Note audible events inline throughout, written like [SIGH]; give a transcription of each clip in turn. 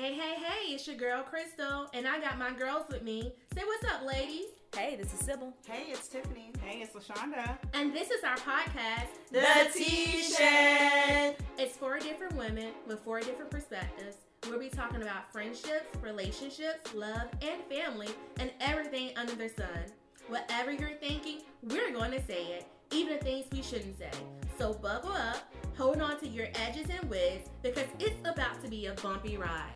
Hey, hey, hey, it's your girl Crystal, and I got my girls with me. Say what's up, ladies. Hey, this is Sybil. Hey, it's Tiffany. Hey, it's LaShonda. And this is our podcast, The T Shed. It's four different women with four different perspectives. We'll be talking about friendships, relationships, love, and family, and everything under the sun. Whatever you're thinking, we're going to say it, even the things we shouldn't say. So buckle up, hold on to your edges and wigs, because it's about to be a bumpy ride.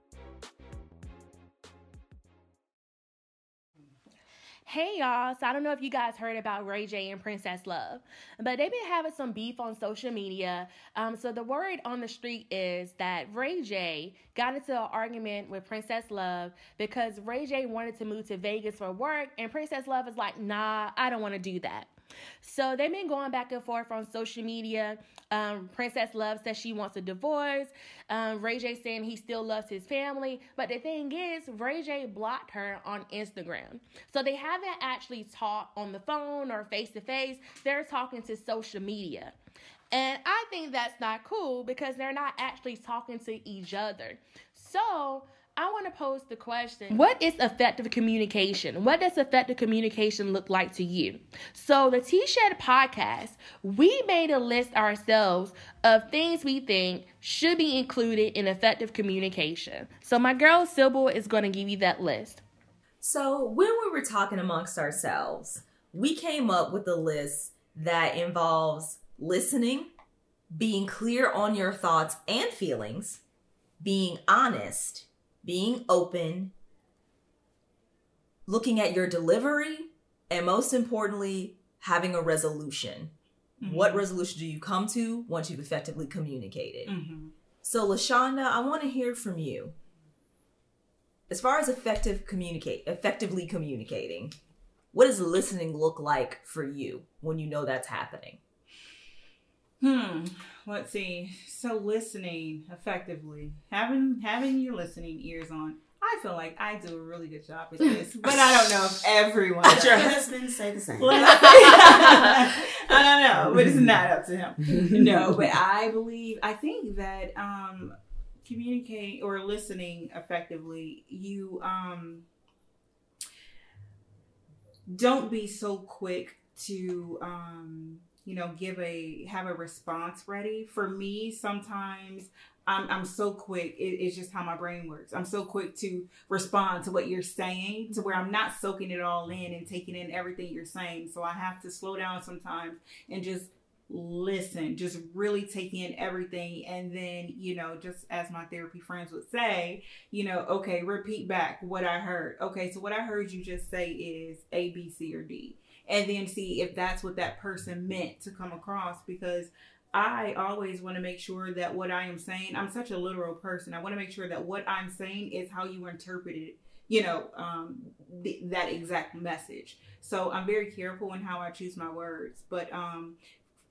Hey y'all, so I don't know if you guys heard about Ray J and Princess Love, but they've been having some beef on social media. Um, so the word on the street is that Ray J got into an argument with Princess Love because Ray J wanted to move to Vegas for work, and Princess Love is like, nah, I don't want to do that. So they've been going back and forth on social media. Um, Princess Love says she wants a divorce. Um, Ray J saying he still loves his family. But the thing is, Ray J blocked her on Instagram. So they haven't actually talked on the phone or face to face. They're talking to social media. And I think that's not cool because they're not actually talking to each other. So I want to pose the question What is effective communication? What does effective communication look like to you? So, the T Shed podcast, we made a list ourselves of things we think should be included in effective communication. So, my girl Sybil is going to give you that list. So, when we were talking amongst ourselves, we came up with a list that involves listening, being clear on your thoughts and feelings, being honest being open, looking at your delivery, and most importantly, having a resolution. Mm-hmm. What resolution do you come to once you've effectively communicated? Mm-hmm. So, Lashonda, I want to hear from you. As far as effective communicate, effectively communicating, what does listening look like for you when you know that's happening? Hmm. Let's see. So listening effectively, having having your listening ears on. I feel like I do a really good job at this, [LAUGHS] but I don't know if everyone. Does. Your husband say the same. [LAUGHS] [LAUGHS] I don't know, but it's not up to him. No, but I believe I think that um, communicating or listening effectively, you um, don't be so quick to um, you know give a have a response ready. For me sometimes i'm, I'm so quick it, it's just how my brain works. I'm so quick to respond to what you're saying to where i'm not soaking it all in and taking in everything you're saying. So i have to slow down sometimes and just listen just really take in everything. And then you know just as my therapy friends would say you know okay repeat back what i heard. Okay so what i heard you just say is a b c or d and then see if that's what that person meant to come across because I always want to make sure that what I am saying, I'm such a literal person. I want to make sure that what I'm saying is how you interpret it, you know, um, th- that exact message. So I'm very careful in how I choose my words. But um,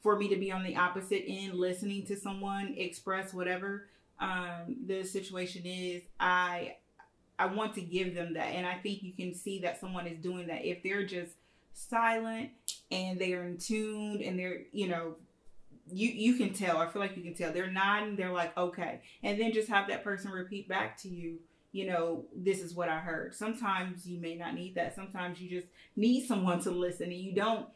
for me to be on the opposite end, listening to someone express whatever um, the situation is, I I want to give them that, and I think you can see that someone is doing that if they're just silent and they are in tune and they're you know you you can tell. I feel like you can tell. They're nodding. They're like okay. And then just have that person repeat back to you you know this is what i heard. Sometimes you may not need that. Sometimes you just need someone to listen and you don't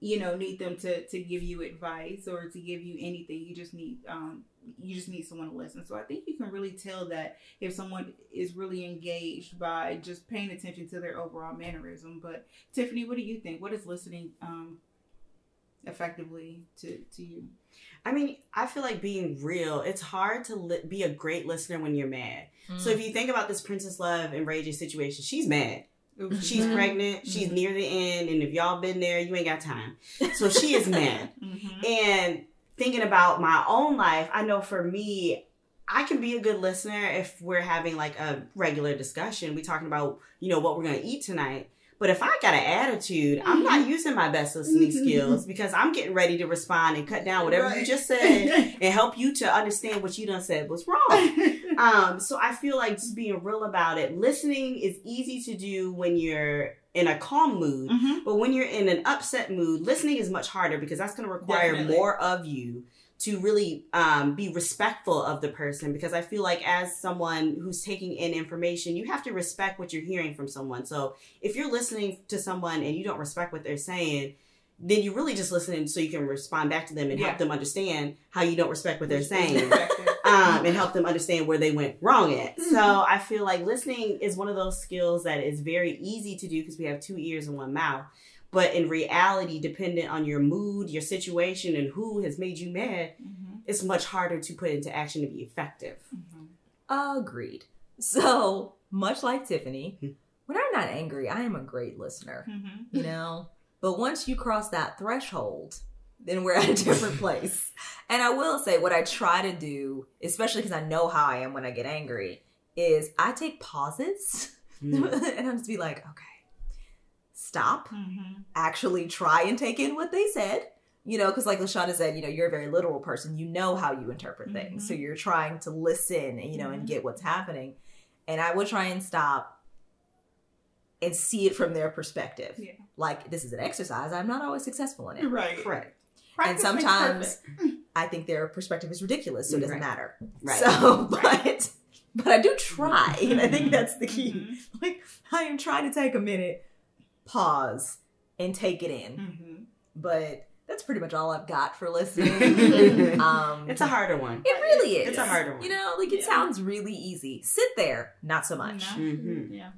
you know need them to to give you advice or to give you anything. You just need um you just need someone to listen so i think you can really tell that if someone is really engaged by just paying attention to their overall mannerism but tiffany what do you think what is listening um effectively to to you i mean i feel like being real it's hard to li- be a great listener when you're mad mm. so if you think about this princess love and ray j situation she's mad She's mm-hmm. pregnant. She's mm-hmm. near the end, and if y'all been there, you ain't got time. So she is mad. [LAUGHS] mm-hmm. And thinking about my own life, I know for me, I can be a good listener if we're having like a regular discussion. We talking about you know what we're gonna eat tonight. But if I got an attitude, I'm not mm-hmm. using my best listening mm-hmm. skills because I'm getting ready to respond and cut down whatever right. you just said [LAUGHS] and help you to understand what you done said was wrong. [LAUGHS] um, so I feel like just being real about it. Listening is easy to do when you're in a calm mood, mm-hmm. but when you're in an upset mood, listening is much harder because that's going to require Definitely. more of you to really um, be respectful of the person because I feel like as someone who's taking in information, you have to respect what you're hearing from someone. So if you're listening to someone and you don't respect what they're saying, then you're really just listening so you can respond back to them and Yeah. help them understand how you don't respect what they're saying um, and help them understand where they went wrong at. So I feel like listening is one of those skills that is very easy to do because we have two ears and one mouth. But in reality, dependent on your mood, your situation, and who has made you mad, Mhm. it's much harder to put into action to be effective. Mhm. Agreed. So, much like Tiffany, Hmm. when I'm not angry, I am a great listener, Mhm. you know? But once you cross that threshold, then we're at a different place. And I will say, what I try to do, especially because I know how I am when I get angry, is I take pauses Mm. [LAUGHS] and I'm just be like, okay, stop, Mhm. actually try and take in what they said. You know, because like Lashana said, you know, you're a very literal person. You know how you interpret things. Mhm. So you're trying to listen and, you know, Mhm. and get what's happening. And I would try and stop and see it from their perspective. Yeah. Like, this is an exercise. I'm not always successful in it. Right. Correct. And Practice makes sometimes. I think their perspective is ridiculous, so it doesn't Right. matter. Right. So, Right. [LAUGHS] but but I do try, and I think that's the key. Mhm. [LAUGHS] Like I am trying to take a minute, pause, and take it in. Mhm. But that's pretty much all I've got for listening. [LAUGHS] um, It's a harder one. It really is. It's a harder one. You know, like it Yeah. sounds really easy. Sit there, not so much. No. Mhm. Yeah.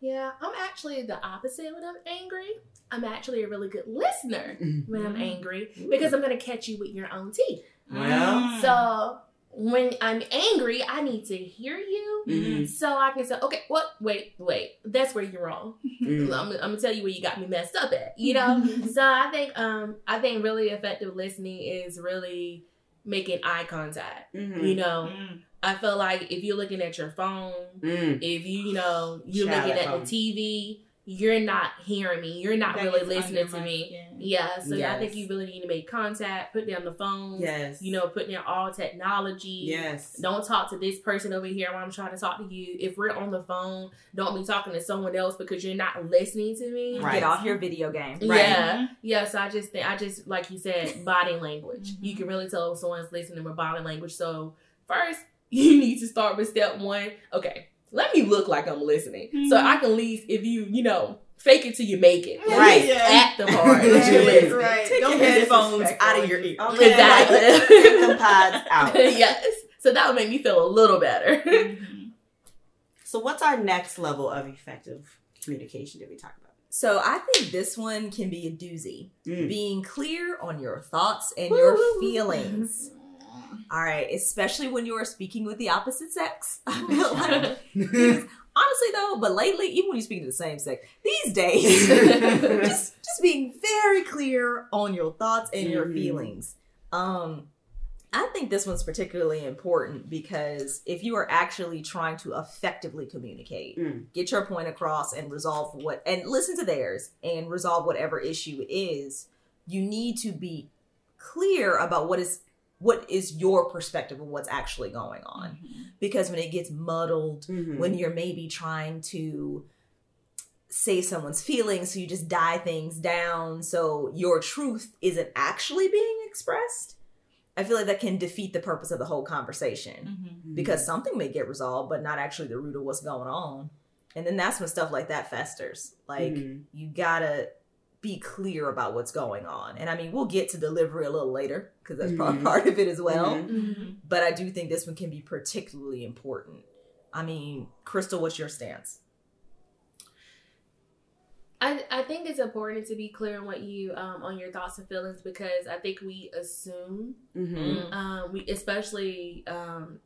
Yeah, I'm actually the opposite when I'm angry. I'm actually a really good listener when I'm Mhm. angry because I'm gonna catch you with your own teeth. Well, Mm. So when I'm angry, I need to hear you Mhm. so I can say, okay, what? Wait, wait, that's where you're wrong. Mhm. [LAUGHS] I'm, I'm gonna tell you where you got me messed up at. You know. so I think um I think really effective listening is really making eye contact. You know, Mm. I feel like if you're looking at your phone, Mm. if you you know you're Child, looking that at phone. the TV, you're not hearing me. You're not That really listening to me. skin. Yeah, so I think you really need to make contact, put down the phone. Yes. You know, put down all technology. Yes. Don't talk to this person over here while I'm trying to talk to you. If we're on the phone, don't be talking to someone else because you're not listening to me. Right. Get off your video game. Right. Yeah. Yeah. So I just think I just like you said, body language. Mhm. You can really tell if someone's listening with body language. So first you [LAUGHS] need to start with step one. Okay, let me look like I'm listening. So Mhm. I can at least if you, you know, fake it till you make it. At Right. least Act the part [LAUGHS] that you're Right, listening. right. Take Don't your be headphones out of your ear. Okay. Exactly. Take [LAUGHS] them pods out. yes. So that would make me feel a little better. Mhm. So, what's our next level of effective communication that we talk about? So I think this one can be a doozy. Mm. Being clear on your thoughts and your Woo. feelings. All right, especially when you are speaking with the opposite sex. I feel like these- honestly though, but lately, even when you're speaking to the same sex, these days, [LAUGHS] just just being very clear on your thoughts and your Mhm. feelings. Um, I think this one's particularly important because if you are actually trying to effectively communicate, Mm. get your point across and resolve what and listen to theirs and resolve whatever issue is, you need to be clear about what is what is your perspective of what's actually going on because when it gets muddled Mhm. when you're maybe trying to save someone's feelings so you just die things down so your truth isn't actually being expressed i feel like that can defeat the purpose of the whole conversation Mhm. because something may get resolved but not actually the root of what's going on and then that's when stuff like that festers like Mhm. you gotta be clear about what's going on and i mean we'll get to delivery a little later because that's probably Mhm. part of it as well Mhm. Mhm. but I do think this one can be particularly important. I mean, Crystal, what's your stance? I, I think it's important to be clear on what you um, on your thoughts and feelings because I think we assume Mhm. um, we especially um,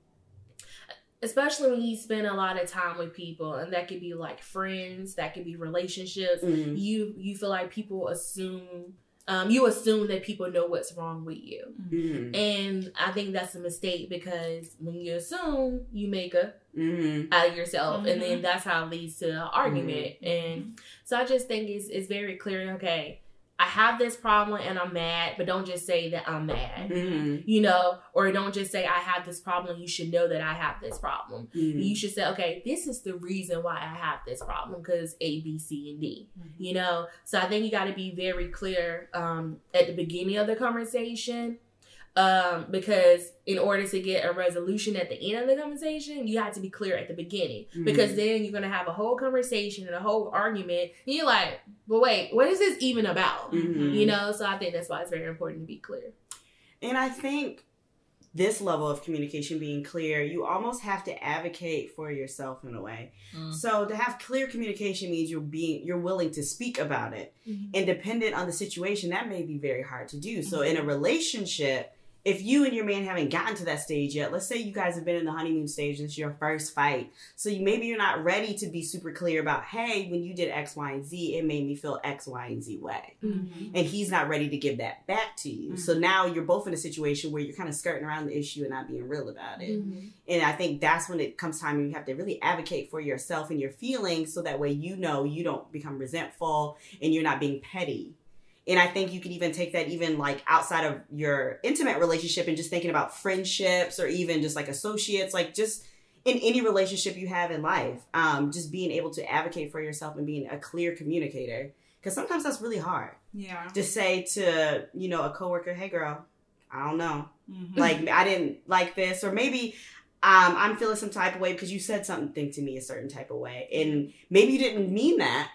especially when you spend a lot of time with people and that could be like friends that could be relationships Mhm. you you feel like people assume um, you assume that people know what's wrong with you Mhm. and i think that's a mistake because when you assume you make a Mhm. out of yourself and then Mhm. that's how it leads to an argument Mm-hmm. and so i just think it's, it's very clear okay i have this problem and i'm mad but don't just say that i'm mad Mhm. you know? Or don't just say i have this problem. You should know that i have this problem. Mhm. you should say okay this is the reason why i have this problem because a b c and d you know? So i think you got to be very clear um, at the beginning of the conversation um, because in order to get a resolution at the end of the conversation, you have to be clear at the beginning. Mhm. Because then you're gonna have a whole conversation and a whole argument. And you're like, but wait, what is this even about? Mhm. You know, so I think that's why it's very important to be clear. And I think this level of communication being clear, you almost have to advocate for yourself in a way. Mm. So to have clear communication means you're being you're willing to speak about it. And dependent on the situation, that may be very hard to do. So in a relationship, if you and your man haven't gotten to that stage yet, let's say you guys have been in the honeymoon stage, this is your first fight. So you maybe you're not ready to be super clear about, hey, when you did X, Y, and Z, it made me feel X, Y, and Z way. Mm-hmm. And he's not ready to give that back to you. So now you're both in a situation where you're kind of skirting around the issue and not being real about it. Mm-hmm. And I think that's when it comes time you have to really advocate for yourself and your feelings so that way you know you don't become resentful and you're not being petty. And I think you could even take that even like outside of your intimate relationship and just thinking about friendships or even just like associates, like just in any relationship you have in life, um, just being able to advocate for yourself and being a clear communicator. Because sometimes that's really hard Yeah. to say to, you know, a coworker, hey girl, I don't know Mhm. like I didn't like this, or maybe um, I'm feeling some type of way because you said something to me a certain type of way, and maybe you didn't mean that,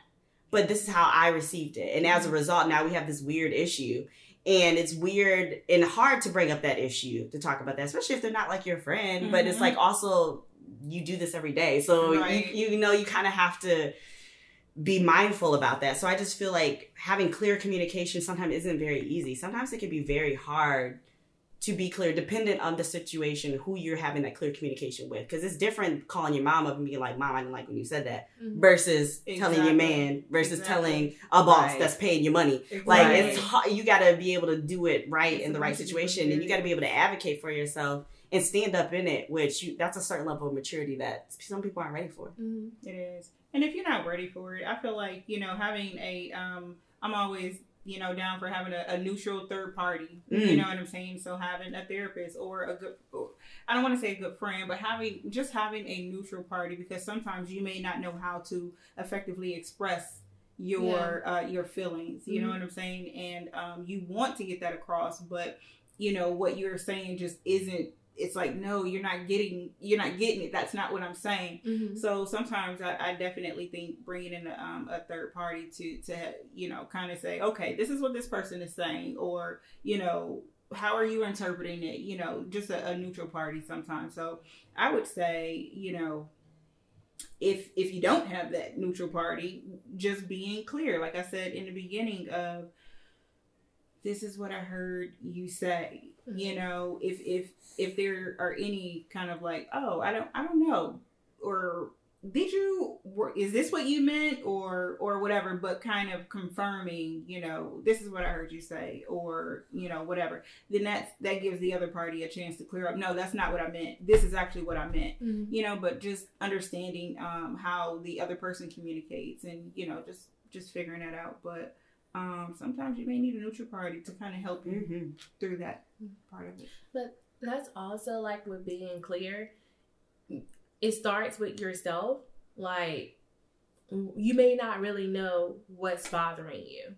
but this is how I received it, and as a result, now we have this weird issue. And it's weird and hard to bring up that issue to talk about that, especially if they're not like your friend. But it's Mhm. like also you do this every day, so Right. you, you know you kind of have to be mindful about that. So I just feel like having clear communication sometimes isn't very easy. Sometimes it can be very hard to be clear, dependent on the situation, who you're having that clear communication with. Because it's different calling your mom up and being like, "Mom, I didn't like when you said that," Mhm. versus telling your man versus Exactly. telling a boss Right. that's paying you money. Like it's hard, you got to be able to do it right It's in the right situation, and you got to be able to advocate for yourself and stand up in it. Which you, that's a certain level of maturity that some people aren't ready for. Mhm. It is. And if you're not ready for it, I feel like, you know, having a um I'm always, you know, down for having a, a neutral third party. You Mm. know what I'm saying? So having a therapist or a good or, I don't want to say a good friend, but having just having a neutral party because sometimes you may not know how to effectively express your uh your feelings. You know Mhm. what I'm saying? And um you want to get that across, but you know what you're saying just isn't it's like no you're not getting you're not getting it that's not what i'm saying Mhm. so sometimes I, I definitely think bringing in a, um, a third party to to you know kind of say, okay, this is what this person is saying, or you know, how are you interpreting it? You know, just a, a neutral party sometimes. So I would say, you know, if if you don't have that neutral party, just being clear, like I said in the beginning of this is what I heard you say. You know, if if if there are any kind of like, oh, I don't I don't know, or did you is this what you meant or or whatever but kind of confirming you know this is what i heard you say or you know whatever then that's that gives the other party a chance to clear up no that's not what i meant this is actually what i meant Mhm. you know but just understanding um how the other person communicates and you know just just figuring that out but um sometimes you may need a neutral party to kind of help you Mm-hmm. through that part of it But that's also like with being clear. It starts with yourself. Like you may not really know what's bothering you.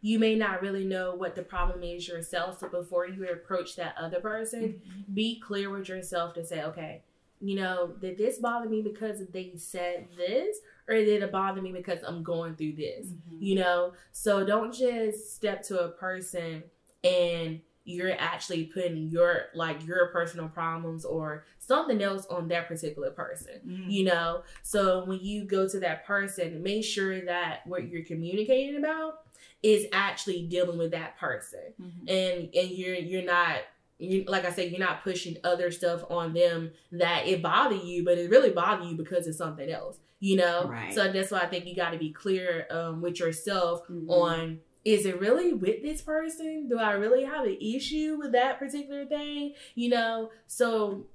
You may not really know what the problem is yourself. So before you approach that other person, be clear with yourself to say, okay, you know, did this bother me because they said this, or did it bother me because I'm going through this? you know so don't just step to a person and you're actually putting your like your personal problems or something else on that particular person Mhm. you know so when you go to that person make sure that what you're communicating about is actually dealing with that person Mhm. and and you're you're not you like I said, you're not pushing other stuff on them that it bother you, but it really bother you because it's something else, you know. Right. So that's why I think you got to be clear um, with yourself Mhm. on is it really with this person? Do I really have an issue with that particular thing? You know. So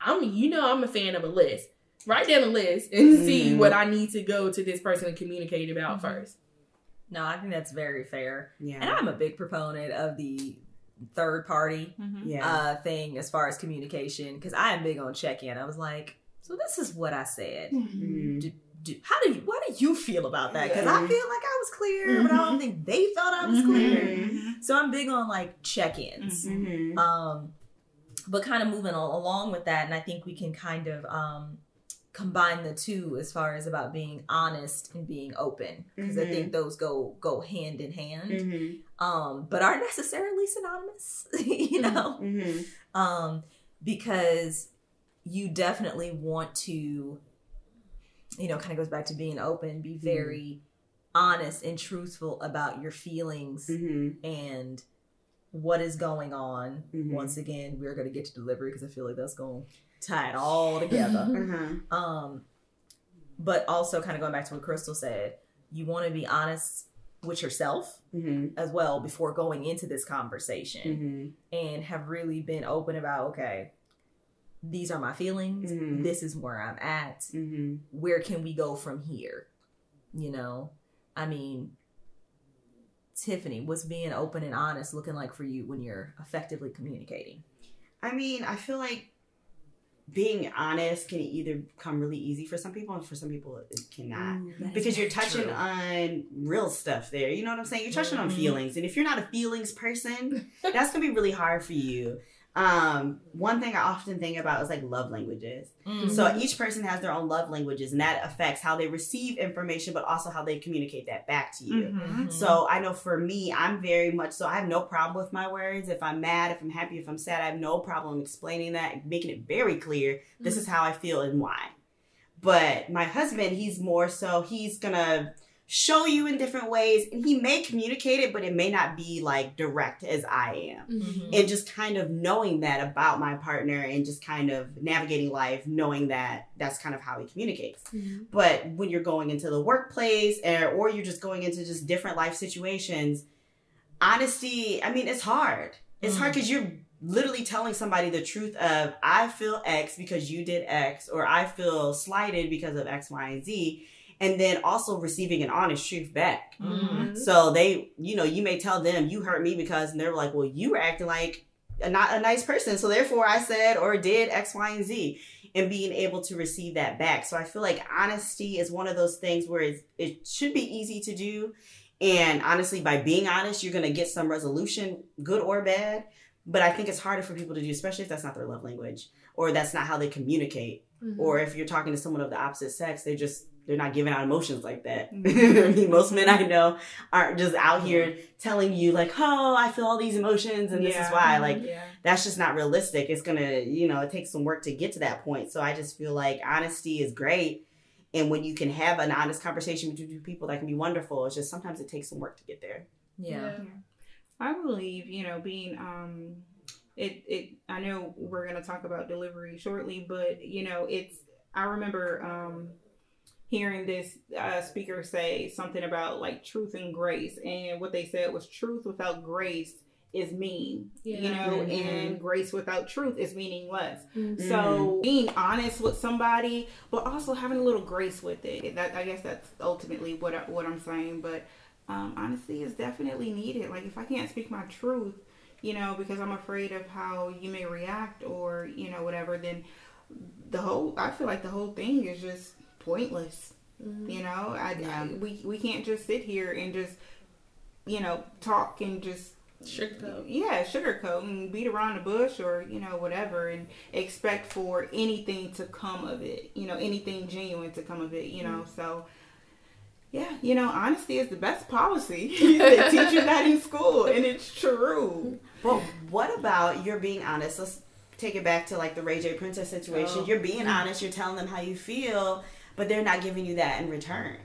I'm, you know, I'm a fan of a list. Write down a list and see Mhm. what I need to go to this person and communicate about Mhm. first. No, I think that's very fair. Yeah. And I'm a big proponent of the third party Mhm. yeah. uh, thing as far as communication because I am big on check in. I was like, so this is what I said. Mhm. Do, do how do you why do you feel about that because Yeah. i feel like i was clear but i don't think they thought i was clear Mhm. so i'm big on like check-ins Mhm. um but kind of moving along with that and i think we can kind of um combine the two as far as about being honest and being open because i Mhm. think those go go hand in hand. Mhm. um but aren't necessarily synonymous [LAUGHS] you know? Mhm. um because you definitely want to you know kind of goes back to being open be very honest and truthful about your feelings and what is going on. Once again we're going to get to delivery because i feel like that's going to tie it all together Mhm. um but also kind of going back to what crystal said you want to be honest with yourself Mhm. as well before going into this conversation Mhm. and have really been open about okay these are my feelings Mhm. this is where i'm at Mhm. where can we go from here you know i mean tiffany what's being open and honest looking like for you when you're effectively communicating I mean, I feel like being honest can either come really easy for some people, and for some people it cannot. Because you're touching on real stuff there. You know what I'm saying? You're touching on Mhm. feelings. And if you're not a feelings person, [LAUGHS] that's gonna be really hard for you. Um, one thing I often think about is like love languages. Mm. So each person has their own love languages, and that affects how they receive information, but also how they communicate that back to you. Mhm. So I know for me, I'm very much so. I have no problem with my words. If I'm mad, if I'm happy, if I'm sad, I have no problem explaining that, making it very clear. This is how I feel and why. But my husband, he's more so. He's gonna show you in different ways, and he may communicate it, but it may not be like direct as I am. Mhm. And just kind of knowing that about my partner, and just kind of navigating life, knowing that that's kind of how he communicates. Mhm. But when you're going into the workplace or, or you're just going into just different life situations, honesty, I mean, it's hard. It's Mm. hard because you're literally telling somebody the truth of, I feel X because you did X, or I feel slighted because of X, Y, and Z. And then also receiving an honest truth back. Mhm. So they, you know, you may tell them you hurt me because, and they're like, well, you were acting like a, not a nice person. So therefore I said or did X, Y, and Z and being able to receive that back. So I feel like honesty is one of those things where it's, it should be easy to do. And honestly, by being honest, you're going to get some resolution, good or bad. But I think it's harder for people to do, especially if that's not their love language or that's not how they communicate. Mhm. Or if you're talking to someone of the opposite sex, they just they're not giving out emotions like that. [LAUGHS] Mhm. I mean, most men I know aren't just out here telling you like, "Oh, I feel all these emotions and this is why." Like yeah. that's just not realistic. It's gonna, you know, it takes some work to get to that point. So I just feel like honesty is great, and when you can have an honest conversation between two people, that can be wonderful. It's just sometimes it takes some work to get there. yeah I believe, you know, being um it it I know we're gonna talk about delivery shortly, but you know, it's I remember um hearing this uh, speaker say something about like truth and grace and what they said was truth without grace is mean you Yeah. know Mhm. and grace without truth is meaningless Mhm. so being honest with somebody, but also having a little grace with it. That I guess that's ultimately what I, what I'm saying. But um, honesty is definitely needed. Like if I can't speak my truth, you know, because I'm afraid of how you may react or you know whatever, then the whole I feel like the whole thing is just pointless. Mhm. You know, I, Yeah. I we we can't just sit here and just you know talk and just Sugarcoat. yeah, sugarcoat and beat around the bush or, you know, whatever and expect for anything to come of it, you know, anything genuine to come of it, you know. So, yeah, you know, honesty is the best policy. [LAUGHS] [LAUGHS] they teach you that in school and it's true. But what about you're being honest? Let's take it back to like the Ray J Princess situation. Oh. You're being honest. You're telling them how you feel, but they're not giving you that in return.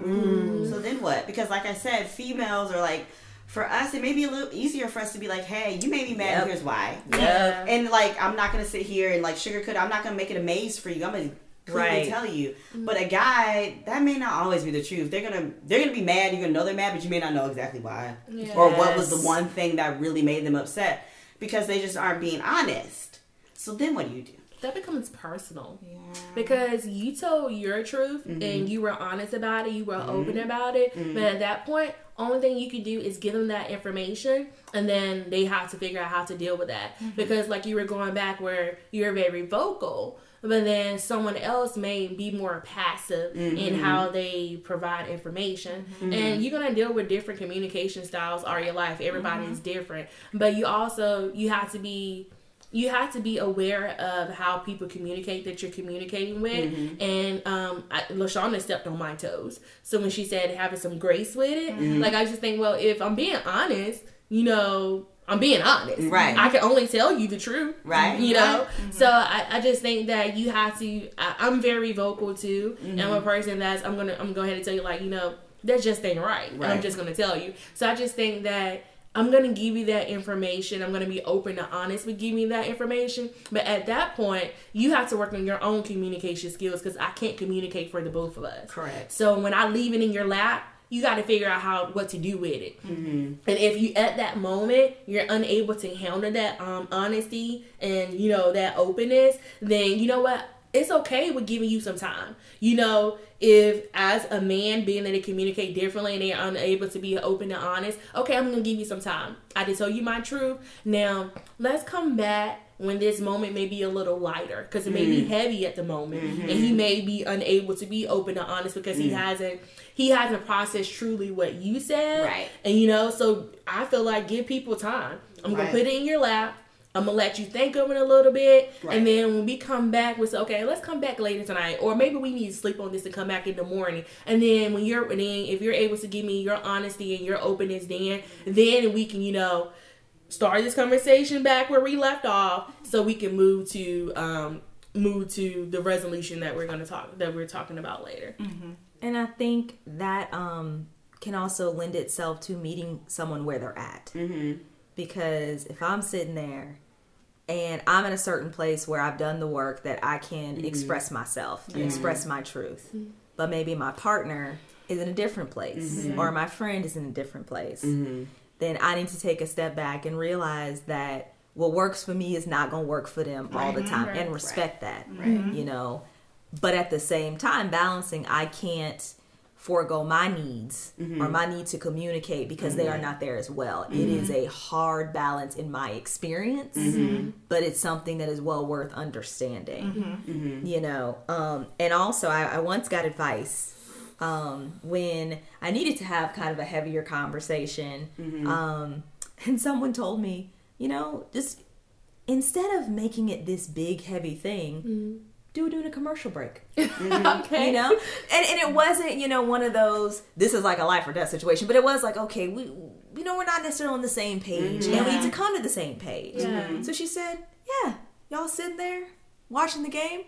Mm. So then what? Because like I said, females are like, for us, it may be a little easier for us to be like, hey, you made me mad. Yep. Here's why. Yep. And like, I'm not gonna sit here and like sugarcoat. I'm not gonna make it a maze for you. I'm gonna clearly Right. tell you. But a guy, that may not always be the truth. They're gonna they're gonna be mad. You're gonna know they're mad, but you may not know exactly why Yeah. or what was the one thing that really made them upset because they just aren't being honest. So then what do you do? That becomes personal Yeah. because you told your truth Mhm. and you were honest about it, you were Mhm. open about it. Mhm. But at that point, only thing you can do is give them that information, and then they have to figure out how to deal with that. Because like you were going back where you're very vocal. but then someone else may be more passive mm-hmm. in how they provide information. Mm-hmm. And you're gonna deal with different communication styles all your life. Everybody is mm-hmm. different, but you also you have to be you have to be aware of how people communicate that you're communicating with. Mm-hmm. And um, I, Lashana stepped on my toes. So when she said having some grace with it, mm-hmm. like I just think, well, if I'm being honest, you know, I'm being honest. Right. I can only tell you the truth. Right. You know? Mm-hmm. So I, I just think that you have to I, am very vocal too. And I'm a mm-hmm. person that's I'm gonna I'm gonna go ahead and tell you like, you know, that just ain't right. right. And I'm just gonna tell you. So I just think that I'm gonna give you that information. I'm gonna be open and honest with giving you that information. But at that point, you have to work on your own communication skills because I can't communicate for the both of us. Correct. So when I leave it in your lap, you got to figure out how what to do with it. Mm-hmm. And if you at that moment you're unable to handle that um, honesty and you know that openness, then you know what it's okay with giving you some time. You know, if as a man being that they communicate differently and they're unable to be open and honest, okay, I'm gonna give you some time. I just tell you my truth. Now let's come back when this moment may be a little lighter because it may mm. be heavy at the moment mm-hmm. and he may be unable to be open and honest because mm. he hasn't he hasn't processed truly what you said right and you know so i feel like give people time i'm right. gonna put it in your lap I'm gonna let you think of it a little bit, right. and then when we come back, we say, okay, let's come back later tonight, or maybe we need to sleep on this and come back in the morning. And then when you're, then if you're able to give me your honesty and your openness, then then we can, you know, start this conversation back where we left off, so we can move to um move to the resolution that we're gonna talk that we're talking about later. Mm-hmm. And I think that um can also lend itself to meeting someone where they're at. Mm-hmm. Because if I'm sitting there and I'm in a certain place where I've done the work that I can mm-hmm. express myself and express my truth. Mm-hmm. But maybe my partner is in a different place mm-hmm. or my friend is in a different place. Mm-hmm. Then I need to take a step back and realize that what works for me is not going to work for them right. all the time right. and respect right. that. You know, but at the same time balancing I can't forego my needs mm-hmm. or my need to communicate because mm-hmm. they are mm-hmm. not there as well. Mm-hmm. It is mm-hmm. a hard balance in my experience, mm-hmm. but it's something that is well worth understanding. You know, um, and also I, I, once got advice um, when I needed to have kind of a heavier conversation, um, [LAUGHS] and someone told me, you know, just instead of making it this big heavy thing do it during a commercial break. [LAUGHS] Mm-hmm. okay. You know? And and it wasn't, you know, one of those this is like a life or death situation, but it was like, okay, we you know, we're not necessarily on the same page mm-hmm. and we need to come to the same page. Yeah. So she said, Yeah, y'all sitting there watching the game.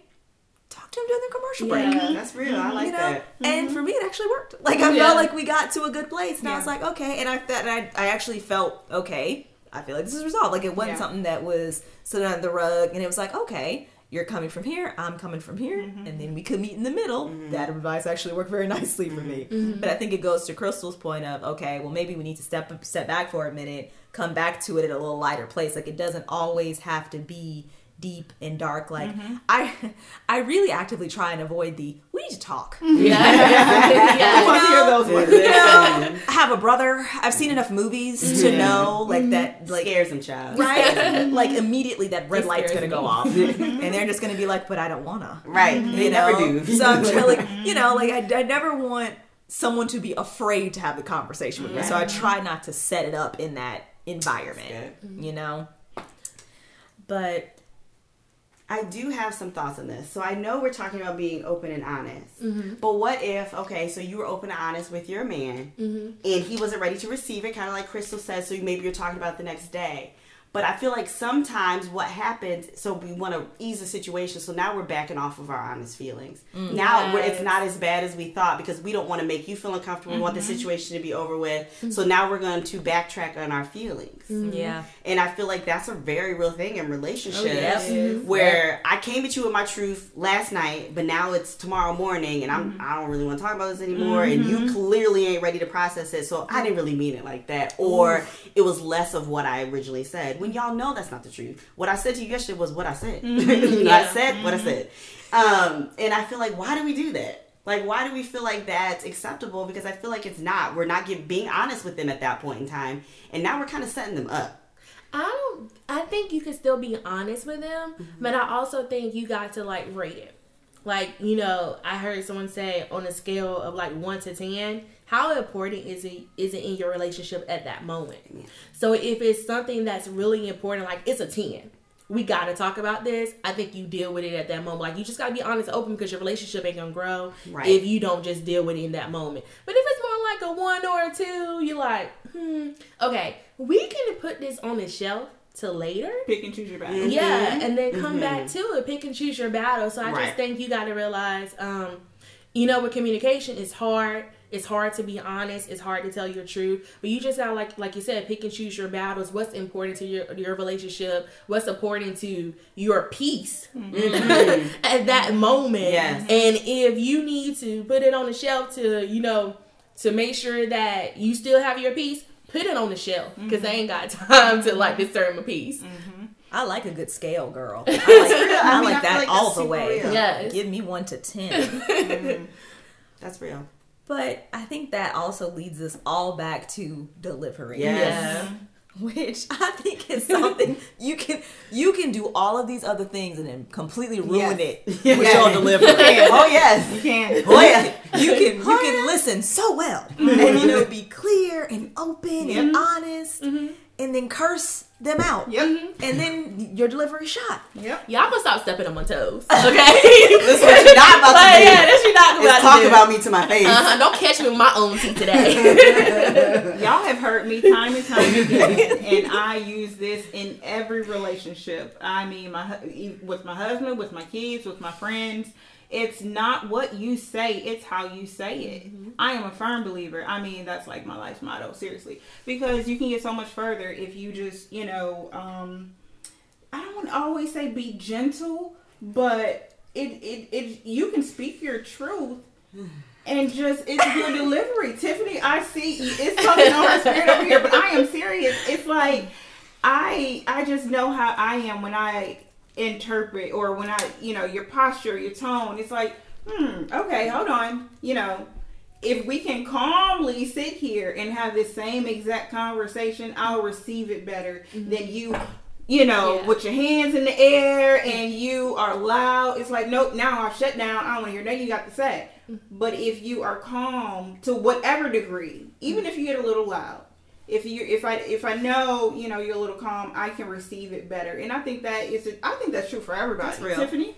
Talk to him during the commercial yeah, break. That's real. I like you know? that. Mm-hmm. And for me, it actually worked. [LAUGHS] Like I yeah. felt like we got to a good place, and I was like, okay. And I that I, I actually felt okay. I feel like this is resolved. Like it wasn't something that was sitting on the rug, and it was like, okay, you're coming from here, I'm coming from here, mm-hmm. and then we could meet in the middle. Mm-hmm. That advice actually worked very [LAUGHS] nicely for me. Mm-hmm. But I think it goes to Crystal's point of okay, well maybe we need to step step back for a minute, come back to it at a little lighter place. Like it doesn't always have to be deep and dark. Like mm-hmm. I, [LAUGHS] I really actively try and avoid the we need to talk. [LAUGHS] [LAUGHS] Yeah, yeah. yeah. hear. You know, I have a brother. I've seen enough movies mm-hmm. to know like mm-hmm. that like scares them, child. Right? like immediately that red light's gonna me. go off, and they're just gonna be like, "But I don't wanna." Right? You they know? never do. So I'm trying, like, you know, like I, I never want someone to be afraid to have the conversation with me. So I try not to set it up in that environment. You know. But I do have some thoughts on this. So I know we're talking about being open and honest. Mm-hmm. But what if, okay, so you were open and honest with your man mm-hmm. and he wasn't ready to receive it, kind of like Crystal said, so maybe you're talking about the next day. But I feel like sometimes what happens, so we want to ease the situation. So now we're backing off of our honest feelings. Mm, now yes. it's not as bad as we thought because we don't want to make you feel uncomfortable. Mm-hmm. We want the mm-hmm. situation to be over with. Mm-hmm. So now we're going to backtrack on our feelings. Mm-hmm. Yeah. And I feel like that's a very real thing in relationships oh, where I came at you with my truth last night, but now it's tomorrow morning and I'm, mm-hmm. I don't really want to talk about this anymore. And you mm-hmm. clearly ain't ready to process it. So I didn't really mean it like that. Or Ooh. it was less of what I originally said when y'all know that's not the truth. What I said to you yesterday was what I said. Mm-hmm. [LAUGHS] yeah. I said mm-hmm. what I mm-hmm. said. Um, and I feel like, why do we do that? Like, why do we feel like that's acceptable? Because I feel like it's not. We're not get, being honest with them at that point in time. And now we're kind of setting them up. I don't. I think you can still be honest with them, Mm-hmm. but I also think you got to like rate it. Like you know, I heard someone say on a scale of like one to ten, how important is it is it in your relationship at that moment? So if it's something that's really important, like it's a ten. We got to talk about this. I think you deal with it at that moment. Like you just got to be honest, open, because your relationship ain't gonna grow Right. if you don't just deal with it in that moment. But if it's more like a one or a two, you're like, hmm, okay, we can put this on the shelf till later. Pick and choose your battle. Yeah, and then come back to it. Pick and choose your battle. So I Right. just think you got to realize, um, you know, with communication, it's hard. It's hard to be honest. It's hard to tell your truth. But you just gotta like, like you said, pick and choose your battles. What's important to your your relationship? What's important to your peace mm-hmm. [LAUGHS] at that moment? Yes. And if you need to put it on the shelf to, you know, to make sure that you still have your peace, put it on the shelf because mm-hmm. they ain't got [LAUGHS] time to like discern my peace. Mm-hmm. I like a good scale, girl. [LAUGHS] I like, I I mean, like I that like all the way. real. Yes. Give me one to ten. That's real. But I think that also leads us all back to delivery. Yes. [LAUGHS] Which I think is something you can you can do all of these other things and then completely ruin Yes. it Yeah. [LAUGHS] with your delivery. Oh yes. You can. Oh yeah, you can [LAUGHS] you can listen so well, and you know be clear and open and honest, and then curse them out. Yep. and then your delivery shot. Yep. Y'all gonna stop stepping on my toes, [LAUGHS] okay? This is what you're not about to Like, do. yeah, that's what you're not Is about talk do. about me to my [LAUGHS] face. Uh-huh, don't catch me with my own teeth today. [LAUGHS] Y'all have heard me time and time again, and I use this in every relationship. I mean, my e, with my husband, with my kids, with my friends. It's not what you say; it's how you say it. I am a firm believer. I mean, that's like my life motto, seriously, because you can get so much further if you just, you know, um, I don't want to always say be gentle, but it, it, it, you can speak your truth [SIGHS] and just it's your delivery. [LAUGHS] Tiffany, I see it's something on her spirit over here, but I am serious. It's like I I just know how I am when I interpret or when I you know your posture, your tone. It's like hmm, okay, hold on, you know. If we can calmly sit here and have the same exact conversation, I'll receive it better than you you know, Yeah. with your hands in the air and you are loud. It's like, nope, now I've shut down. I don't want to hear nothing you got to say. But if you are calm to whatever degree, even if you get a little loud, if you if I if I know you know you're a little calm, I can receive it better. And I think that is I think that's true for everybody. That's real. Tiffany,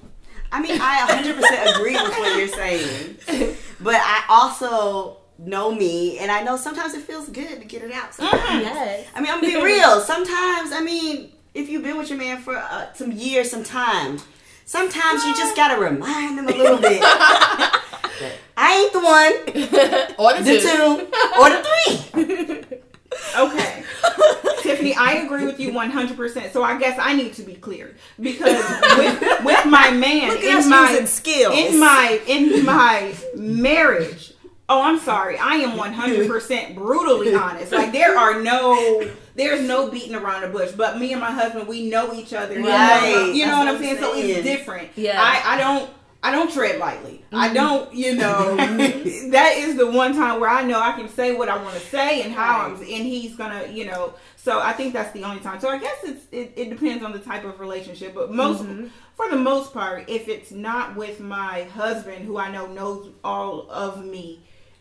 I mean, I 100% agree with what you're saying, [LAUGHS] but I also know me, and I know sometimes it feels good to get it out. Sometimes. yes. I mean, I'm gonna be real. Sometimes, I mean, if you've been with your man for uh, some years, some time, sometimes you just gotta remind them a little bit. [LAUGHS] I ain't the one, [LAUGHS] Or the, the two. two, or the three. Okay. Tiffany, I agree with you 100%. So I guess I need to be clear because with, with my man Look at in my using skills. in my in my marriage oh i'm sorry i am 100% brutally honest like there are no there's no beating around the bush but me and my husband we know each other you know, Right. you know what i'm what saying so it's different Yeah. i i don't I don't tread lightly. I mm-hmm. don't, you know. [LAUGHS] that is the one time where I know I can say what I want to say and how I'm, and he's gonna, you know. So I think that's the only time. So I guess it's it, it depends on the type of relationship, but most mm-hmm. for the most part, if it's not with my husband who I know knows all of me,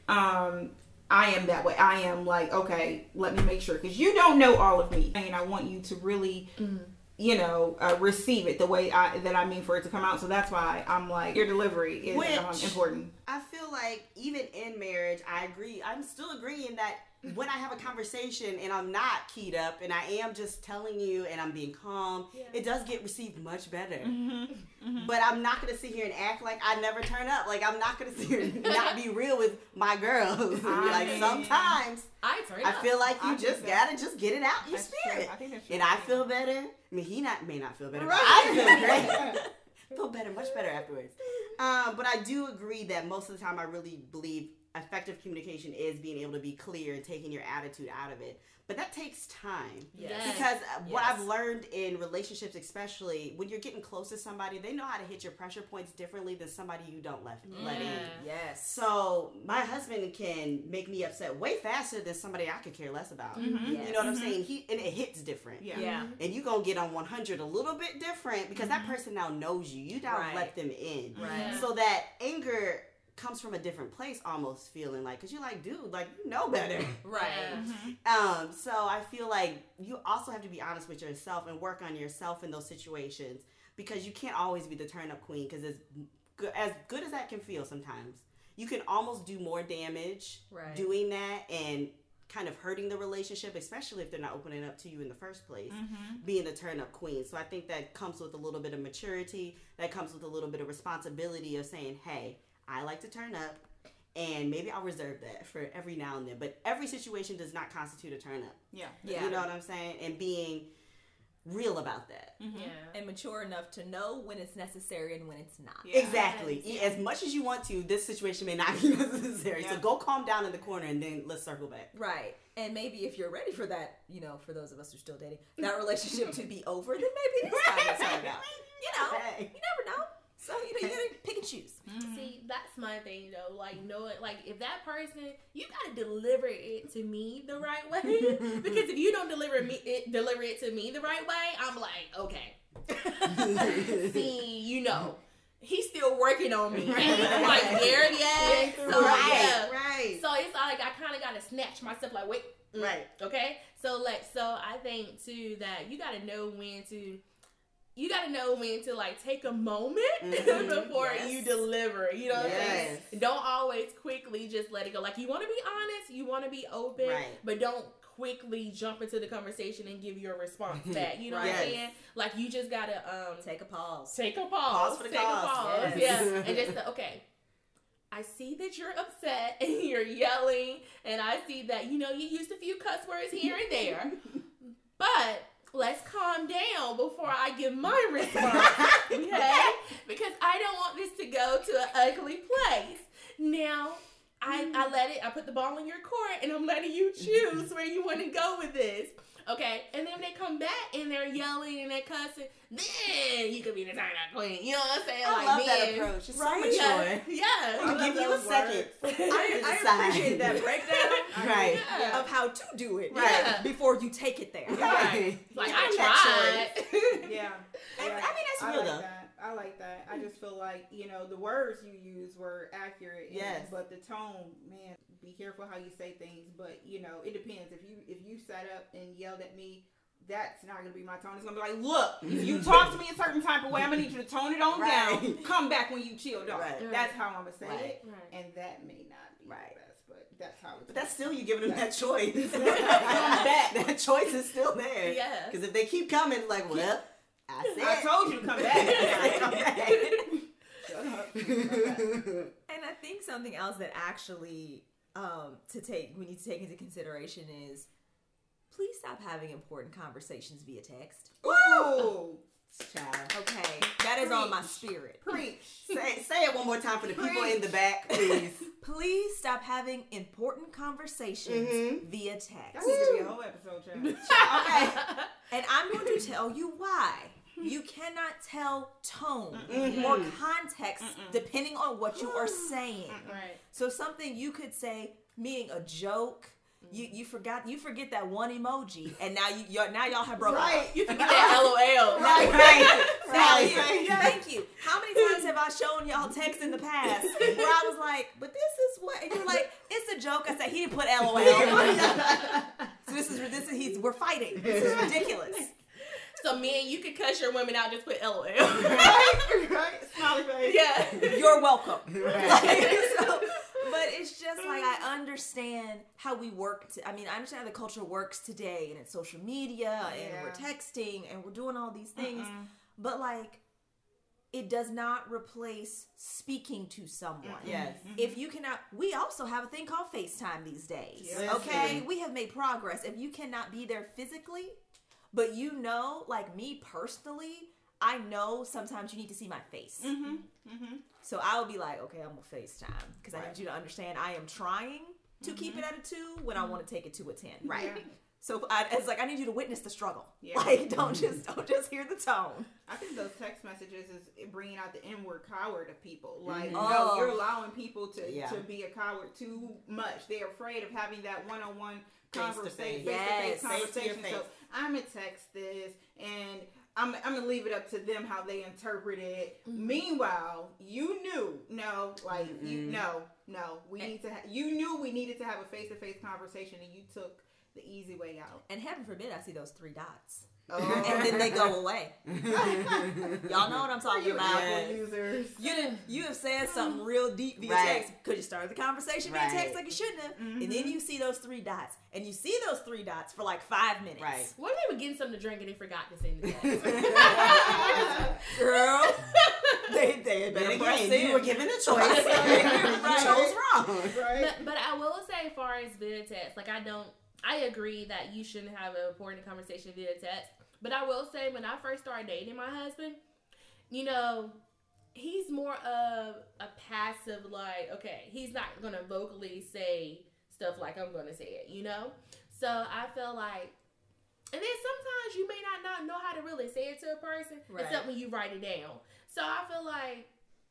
um, I am that way. I am like, okay, let me make sure because you don't know all of me, and I want you to really, mm-hmm. You know, uh, receive it the way I that I mean for it to come out. So that's why I'm like, your delivery is Which- um, important. I feel like even in marriage, I agree. I'm still agreeing that when I have a conversation and I'm not keyed up and I am just telling you and I'm being calm, it does get received much better. But I'm not gonna sit here and act like I never turn up. Like I'm not gonna sit here and not be real with my girls. [LAUGHS] like sometimes I turn I feel like you I just gotta just get it out your That's spirit. I think that's true. And I feel better. I mean, he not may not feel better, Right. I feel great. [LAUGHS] feel better, much better afterwards. Um, but I do agree that most of the time, I really believe effective communication is being able to be clear and taking your attitude out of it. But that takes time. Yes. Because uh, what I've learned in relationships, especially when you're getting close to somebody, they know how to hit your pressure points differently than somebody you don't let, let in. Yes. So my husband can make me upset way faster than somebody I could care less about. Mhm. Yes. You know what I'm saying? He and it hits different. Yeah. Yeah. And you're gonna get on 100 a little bit different because that person now knows you. You now Right. let them in. Right. So that anger comes from a different place, almost feeling like, because you're like, dude, like you know better. [LAUGHS] Right. Yeah. Um, so I feel like you also have to be honest with yourself and work on yourself in those situations because you can't always be the turn up queen because as good as good as that can feel sometimes, you can almost do more damage Right. doing that and kind of hurting the relationship, especially if they're not opening up to you in the first place. Being the turn up queen. So I think that comes with a little bit of maturity, that comes with a little bit of responsibility of saying, Hey, I like to turn up and maybe I'll reserve that for every now and then. But every situation does not constitute a turn up. Yeah. Yeah. You know what I'm saying? And being real about that. Mm-hmm. Yeah. and mature enough to know when it's necessary and when it's not. Yeah. Exactly. Yes. As much as you want to, this situation may not be [LAUGHS] necessary. So go calm down in the corner and then let's circle back. Right. And maybe if you're ready for that, you know, for those of us who are still dating, that relationship to be over, then maybe it's time to turn out. You know, Hey. you never know. So, you know, you gotta [LAUGHS] pick and choose. See, that's my thing though. Like, knowing, like, if that person, you gotta deliver it to me the right way. [LAUGHS] because if you don't deliver me, it, deliver it to me the right way, I'm like, okay. [LAUGHS] See, you know, he's still working on me. I ain't quite there yet. So yeah. right. So it's like I kind of gotta snatch myself. Like, wait, mm, Right. Okay. So like, so I think too that you gotta know when to. You gotta know when to like take a moment [LAUGHS] Mhm. before Yes. you deliver. You know what I'm saying? Don't always quickly just let it go. Like you want to be honest, you want to be open, Right. but don't quickly jump into the conversation and give your response back. You know what I'm saying? Like you just gotta um Take a pause. take a pause, Pause for the take cause. a pause, Yes. yeah, [LAUGHS] and just okay. I see that you're upset [LAUGHS] and you're yelling, and I see that you know you used a few cuss words here and there, but let's calm down before I give my [LAUGHS] response, okay? [LAUGHS] Because I don't want this to go to an ugly place. Now, I, I mm. let it, I put the ball in your court and I'm letting you choose [LAUGHS] where you want to go with this. Okay, and then when they come back and they're yelling and they're cussing. Then you could be the turn up queen. You know what I'm saying? I like, love that approach. It's so Right? mature. Yeah, yeah. I'm gonna give you a second. [LAUGHS] I, I Decide. appreciate that breakdown [LAUGHS] Right. Yeah. of how to do it Right. before you take it there. Right. Like You I tried. [LAUGHS] Yeah. I- I mean, that's I real, like though. That. I like that. I just feel like you know the words you use were accurate. and- Yes. But the tone, man, be careful how you say things. But you know, it depends. If you if you sat up and yelled at me. That's not gonna be my tone. It's gonna be like, look, you [LAUGHS] talk to me a certain type of way. I'm gonna need you to tone it on Right. down. Come back when you chill, dog. Right. That's how I'm gonna say Right. it, Right. and that may not be Right. the best, but that's how. It's But that's still you giving them that choice. [LAUGHS] Come that choice is still there. Yeah. Because if they keep coming, like, well, I [LAUGHS] said. I told you to come back. I come back. Shut up. Come back. And I think something else that actually um, to take we need to take into consideration is please stop having important conversations via text. Ooh, [LAUGHS] Child. Okay, that is on my spirit. preach. [LAUGHS] Say, say it one more time for the people in the back, please. [LAUGHS] Please stop having important conversations Mhm. via That text. needs to be a whole episode, child. Okay. And I'm going to tell you why. You cannot tell tone Mhm. or context depending on what you are saying. Right. So something you could say meaning a joke. You you forgot you forget that one emoji and now you you're, now y'all have broken Right. up. You forget [LAUGHS] that LOL. Right, right, Thank right. you. Thank you. How many times have I shown y'all text in the past where I was like, but this is what and you're like, it's a joke. I said he didn't put LOL. [LAUGHS] so this is this is he's we're fighting. This is ridiculous. So men, you could cuss your women out. Just put LOL. [LAUGHS] right, right. Smiley face. yeah. [LAUGHS] You're welcome. Right. [LAUGHS] Like, so- but it's just like I understand how we work. To, I mean, I understand how the culture works today, and it's social media, and we're texting, and we're doing all these things. But like, it does not replace speaking to someone. Yes. Mm-hmm. If you cannot, we also have a thing called FaceTime these days. Yes. Okay, Listen. we have made progress. If you cannot be there physically, but you know, like me personally, I know sometimes you need to see my face. Mm-hmm. Mm-hmm. So I will be like, okay, I'm gonna FaceTime because I need you to understand I am trying to keep it at a two when I want to take it to a ten. Right. [LAUGHS] Yeah. So I, it's like I need you to witness the struggle. Yeah. [LAUGHS] Like don't mm-hmm. just don't just hear the tone. I think those text messages is bringing out the inward coward of people. Mm-hmm. Like, Mhm. no, Oh. you're allowing people to Yeah. to be a coward too much. They're afraid of having that one on one conversation, face. face to Yes. face Face to your conversation. face. So I'm gonna text this and. I'm, I'm gonna leave it up to them how they interpret it. Mm-hmm. Meanwhile, you knew no, like you Mm-mm. no, no. We eh. need to. Ha- you knew we needed to have a face to face conversation, and you took the easy way out. And heaven forbid I see those three dots. Oh. and then they go away. [LAUGHS] Y'all know what I'm talking you about. Apple users. You did, you have said something real deep via Right. text because you started the conversation via Right. text like you shouldn't have, and Mhm. then you see those three dots, and you see those three dots for like five minutes. Right. What if they were getting something to drink and they forgot to send the text? [LAUGHS] girl. they they had But better again, you were given a choice. [LAUGHS] Right. You chose wrong. Right. but, but I will say, as far as via text, like I don't, I agree that you shouldn't have an important conversation via text. But I will say, when I first started dating my husband, you know, he's more of a passive, like, okay, he's not gonna vocally say stuff like I'm gonna say it, you know. So I feel like, and then sometimes you may not, not know how to really say it to a person, Right. except when you write it down. So I feel like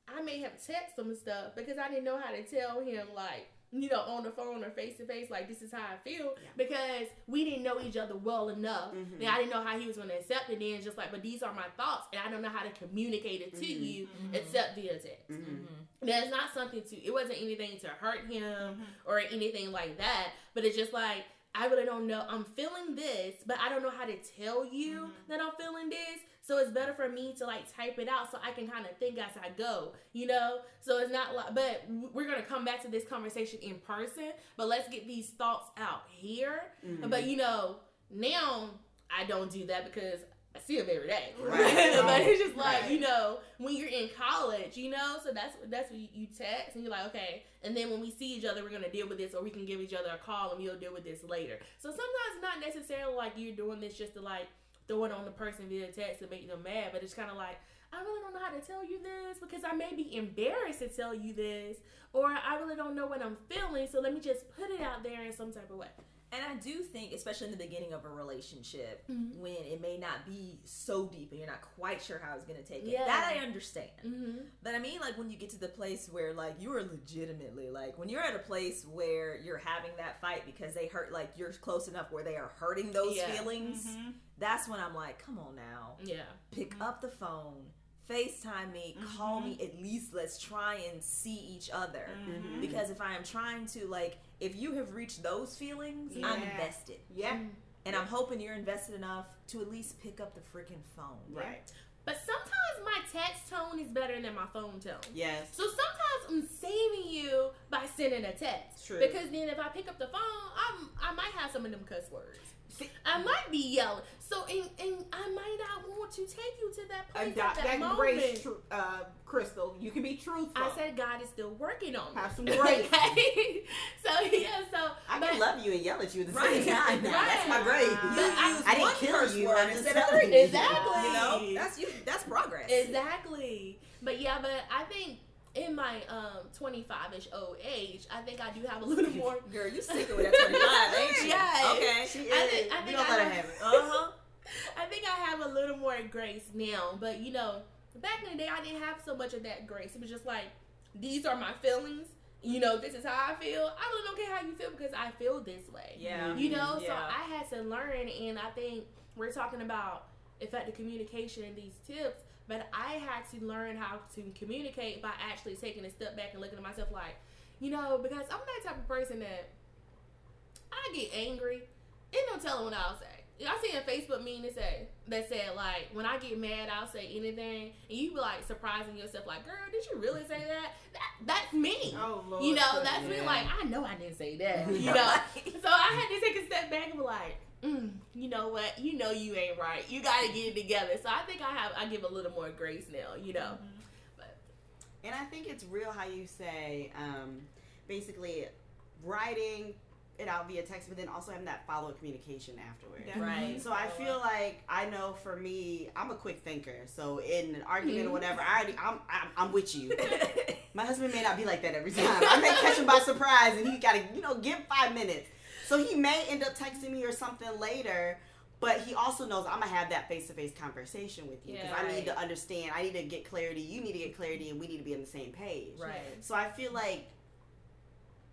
I may have texted him stuff because I didn't know how to tell him like you know on the phone or face to face like this is how I feel Yeah. because we didn't know each other well enough Mhm. and I didn't know how he was going to accept it. Then just like, but these are my thoughts and I don't know how to communicate it to Mhm. you Mhm. except via text. Mhm. There's not something to. It wasn't anything to hurt him Mhm. or anything like that. But it's just like I really don't know. I'm feeling this, but I don't know how to tell you Mhm. that I'm feeling this. So it's better for me to like type it out so I can kind of think as I go, you know. So it's not like, but we're gonna come back to this conversation in person. But let's get these thoughts out here. Mhm. But you know, now I don't do that because I see him every day. Right. [LAUGHS] but it's just like Right. you know when you're in college, you know. So that's that's what you, you text and you're like, okay. And then when we see each other, we're gonna deal with this, or we can give each other a call and we'll deal with this later. So sometimes not necessarily like you're doing this just to like throw it on the person via text to make them mad, but it's kind of like. I really don't know how to tell you this because I may be embarrassed to tell you this, or I really don't know what I'm feeling. So let me just put it out there in some type of way. And I do think, especially in the beginning of a relationship, Mhm. when it may not be so deep and you're not quite sure how it's going to take it, Yeah. that I understand. Mm-hmm. But I mean, like when you get to the place where, like, you are legitimately, like, when you're at a place where you're having that fight because they hurt, like, you're close enough where they are hurting those Yeah. feelings, Mhm. That's when I'm like, come on now. Yeah. Pick mm-hmm. up the phone, FaceTime me, call me, mm-hmm. at least let's try and see each other. Mhm. Because if I am trying to, like, if you have reached those feelings, I'm invested. Yeah. Mm-hmm. And I'm hoping you're invested enough to at least pick up the freaking phone. Right. But sometimes my text tone is better than my phone tone. Yes. So sometimes I'm saving you by sending a text. True. Because then if I pick up the phone, I'm I might have some of them cuss words. I might be yelling. So and, and I might not want to take you to that place And at that, that, grace, tr- uh, Crystal. You can be truthful. I said God is still working on me. Have some [LAUGHS] grace. okay. [LAUGHS] So yeah, so I but- can love you and yell at you at the Right. same time. Now. That's my Right. grace. I- I didn't kill you, I'm just telling three. you. Exactly. You know, that's you. That's progress. Exactly. But yeah, but I think in my um 25ish old age, I think I do have a little [LAUGHS] more. Girl, you sticking [LAUGHS] with that 25, ain't you? Yes. Okay. She I think- I think don't I let her have- have it. [LAUGHS] Uh huh. I think I have a little more grace now. But you know, back in the day, I didn't have so much of that grace. It was just like, these are my feelings. You know, this is how I feel. I really don't care how you feel because I feel this way. Yeah. You know, so Yeah. I had to learn, and I think we're talking about effective communication and these tips, but I had to learn how to communicate by actually taking a step back and looking at myself like, you know, because I'm that type of person that I get angry. Ain't no telling what I'll say. I see a Facebook meme that say that said like when I get mad I'll say anything and you be like surprising yourself like girl did you really say that that that's me Oh Lord. you know that's me like I know I didn't say that [LAUGHS] you know so I had to take a step back and be like, mm, you know what? You know you ain't right. You got to get it together. So I think I have I give a little more grace now. You know, but And I think it's real how you say, um, basically, writing it out via text, but then also having that follow up communication afterwards. Right. So I feel like I know for me, I'm a quick thinker. So in an argument Mm-hmm. or whatever, I already I'm, I'm I'm with you. [LAUGHS] My husband may not be like that every time. I may catch him by surprise, and he gotta you know give five minutes. So he may end up texting me or something later. But he also knows I'm gonna have that face to face conversation with you because Yeah, I need to understand. I need to get clarity. You need to get clarity, and we need to be on the same page. Right. So I feel like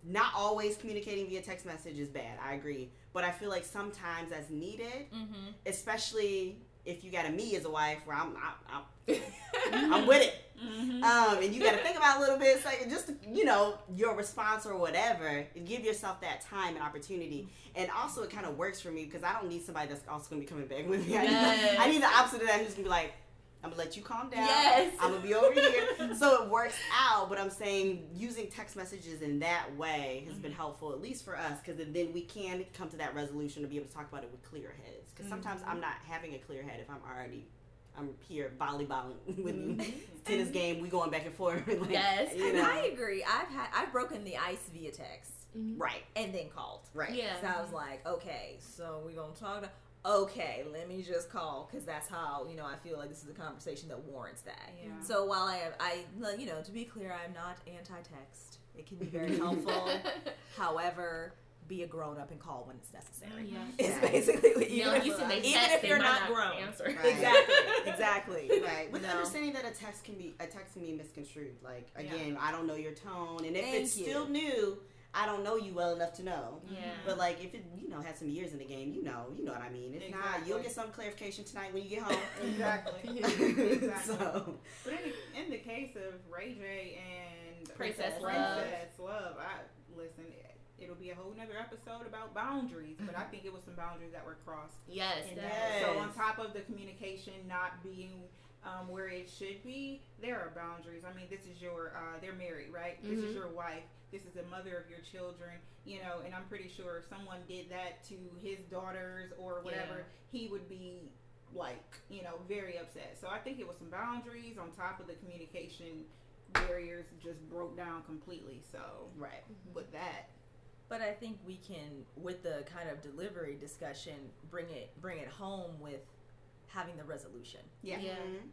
not always communicating via text message is bad. I agree, but I feel like sometimes that's needed, Mm-hmm. especially if you got a me as a wife where I'm I'm, I'm, [LAUGHS] I'm with it. Um, and you got to think about it a little bit, so just you know your response or whatever. Give yourself that time and opportunity, and also it kind of works for me because I don't need somebody that's also gonna be coming back with me. I, Yes. need, I need the opposite of that who's gonna be like, I'm gonna let you calm down. Yes. I'm gonna be over here. [LAUGHS] so it works out, but I'm saying using text messages in that way has been mm-hmm. helpful, at least for us, because then we can come to that resolution to be able to talk about it with clear heads. Because sometimes mm-hmm. I'm not having a clear head if I'm already. I'm here volleyballing [LAUGHS] with you. Mm-hmm. [LAUGHS] Tennis game, we going back and forth. like, Yes. you And know. I agree. I've had I've broken the ice via text Right, and then called. right. Yeah. So I was like, okay, so we gonna talk to. Okay, let me just call because that's how you know I feel like this is a conversation that warrants that. Yeah. So while I have, I you know to be clear, I'm not anti-text. It can be very [LAUGHS] helpful. [LAUGHS] However, be a grown up and call when it's necessary. Yeah. [LAUGHS] It's basically what- Yeah, even, if, even text, if you're might not not grown. answer. Right. Exactly, exactly. Right, with No. the understanding that a text can be a text can be misconstrued. Like again, I don't know your tone, and if Thank it's you. still new, I don't know you well enough to know. Yeah. But like if it you know has some years in the game, you know, you know what I mean. If not, you'll get some clarification tonight when you get home. [LAUGHS] Exactly. [LAUGHS] Exactly. so But in the, in the case of Ray J and Princess Love. Princess Love, I listen. It'll be a whole nother episode about boundaries, but I think it was some boundaries that were crossed. yes. And that- So on top of the communication not being um, where it should be, there are boundaries. I mean, this is your uh, they're married, right? This is Mhm. your wife. This is the mother of your children. You know, and I'm pretty sure if someone did that to his daughters or whatever, he would be like, you know, very upset. So I think it was some boundaries on top of the communication barriers just broke down completely. So right. with that, But I think we can, with the kind of delivery discussion, bring it bring it home with having the resolution. yeah. Yeah. Mhm.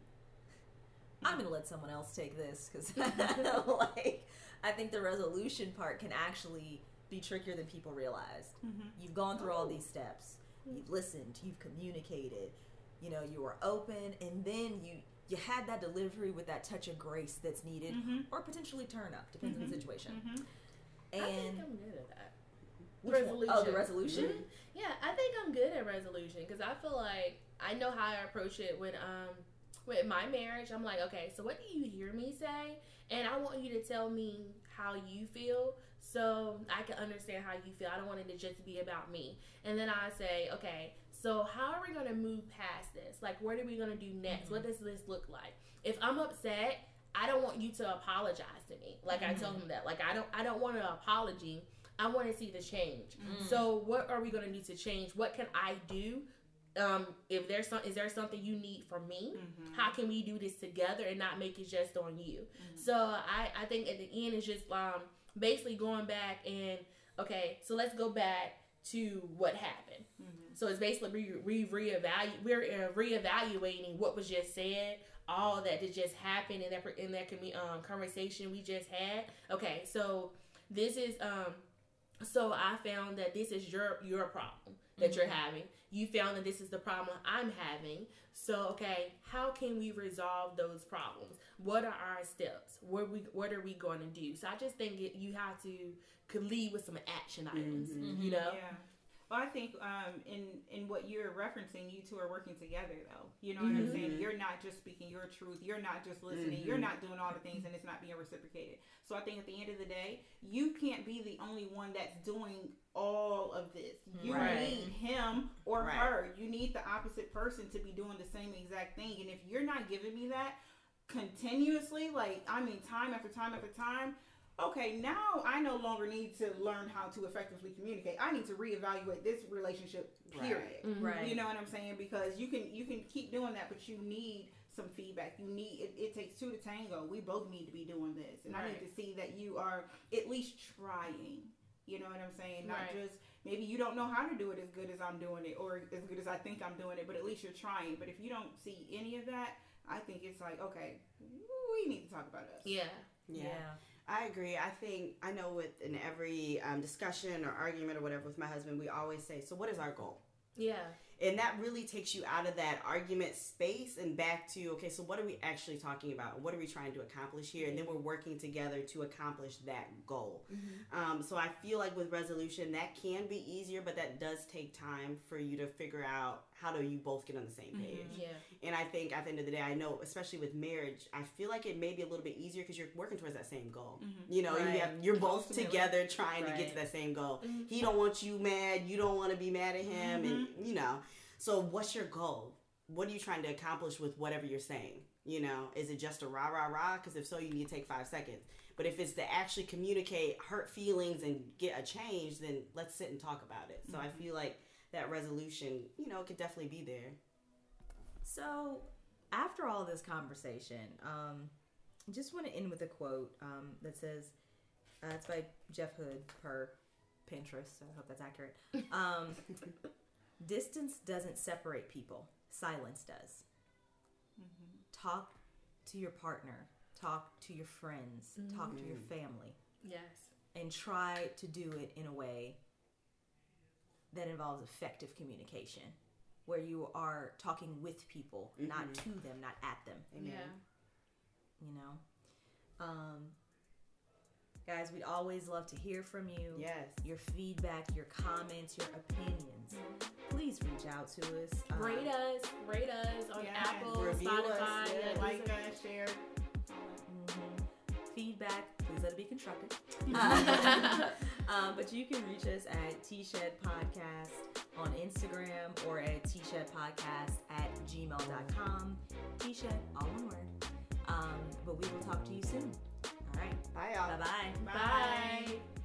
I'm gonna let someone else take this because, [LAUGHS] [LAUGHS] like, I think the resolution part can actually be trickier than people realize. Mm-hmm. You've gone through all these steps. You've listened. You've communicated. You know, you were open, and then you you had that delivery with that touch of grace that's needed, Mhm. or potentially turn up, depends on the Mhm. situation. Mm-hmm. I think I'm good at that. which one? resolution. Oh, the resolution. Mhm. Yeah, I think I'm good at resolution because I feel like I know how I approach it with um with my marriage. I'm like, okay, so what do you hear me say? And I want you to tell me how you feel so I can understand how you feel. I don't want it to just be about me. And then I say, okay, so how are we going to move past this? Like, what are we going to do next? What mm-hmm. does this look like? If I'm upset, I don't want you to apologize to me. Like I told mm-hmm. him that. Like I don't I don't want an apology. I want to see the change. Mm. So what are we going to do to change? What can I do? Um, if there's some, is there something you need from me? How can we do this together and not make it just on you? So I, I think at the end it's just um basically going back and okay, so let's go back to what happened. So it's basically re, re reevaluate we're uh, reevaluating what was just said, all that that just happened in that in that commu- um, conversation we just had. Okay, so this is um so I found that this is your your problem that you're having. You found that this is the problem I'm having. So okay, how can we resolve those problems? What are our steps? What we what are we going to do? So I just think it, you have to could lead with some action items. Mm-hmm. You know. Yeah. Well, I think um, in in what you're referencing, you two are working together, though. You know what I'm saying? You're not just speaking your truth. You're not just listening. You're not doing all the things, and it's not being reciprocated. So I think at the end of the day, you can't be the only one that's doing all of this. You Right. need him or Right. her. You need the opposite person to be doing the same exact thing. And if you're not giving me that continuously, like I mean, time after time after time, okay, now I no longer need to learn how to effectively communicate. I need to reevaluate this relationship. Period. Mhm. Right. You know what I'm saying? Because you can you can keep doing that, but you need some feedback. You need it, it takes two to tango. We both need to be doing this, and I need to see that you are at least trying. You know what I'm saying? Not Right. just maybe you don't know how to do it as good as I'm doing it or as good as I think I'm doing it, but at least you're trying. But if you don't see any of that, I think it's like, okay, we need to talk about us. Yeah. Yeah. I agree. I think I know with in every um, discussion or argument or whatever with my husband, we always say, "So what is our goal?" Yeah. And that really takes you out of that argument space and back to, okay, so what are we actually talking about? What are we trying to accomplish here? And then we're working together to accomplish that goal. Um, so I feel like with resolution, that can be easier, but that does take time for you to figure out how do you both get on the same mm-hmm. page. Yeah. And I think at the end of the day, I know, especially with marriage, I feel like it may be a little bit easier because you're working towards that same goal. Mm-hmm. You know, Right. you have, you're both Ultimately. together trying to get to that same goal. He don't want you mad. You don't want to be mad at him, and mm-hmm. you know. So, what's your goal? What are you trying to accomplish with whatever you're saying? You know, is it just a rah rah rah? Because if so, you need to take five seconds. But if it's to actually communicate hurt feelings and get a change, then let's sit and talk about it. So I feel like that resolution, you know, could definitely be there. So, after all this conversation, um, I just want to end with a quote um, that says, uh, it's by Jeff Hood per Pinterest. So I hope that's accurate. [LAUGHS] Um, Distance doesn't separate people, silence does. Talk to your partner, talk to your friends, talk to your family, Yes. and try to do it in a way that involves effective communication where you are talking with people not to them not at them Amen. Yeah. you know um guys we'd always love to hear from you Yes. your feedback your comments your opinions please reach out to us Um, Rate us. Rate us on Yes. Apple, Review Spotify. yeah, yeah, Like us, share. mhm. feedback please let it be constructive [LAUGHS] [LAUGHS] um, but you can reach us at t-shed podcast on instagram or at t-shed podcast at gmail.com t-shed all one word. Um, but we will talk to you soon. All right. Bye, y'all. bye-bye. Bye.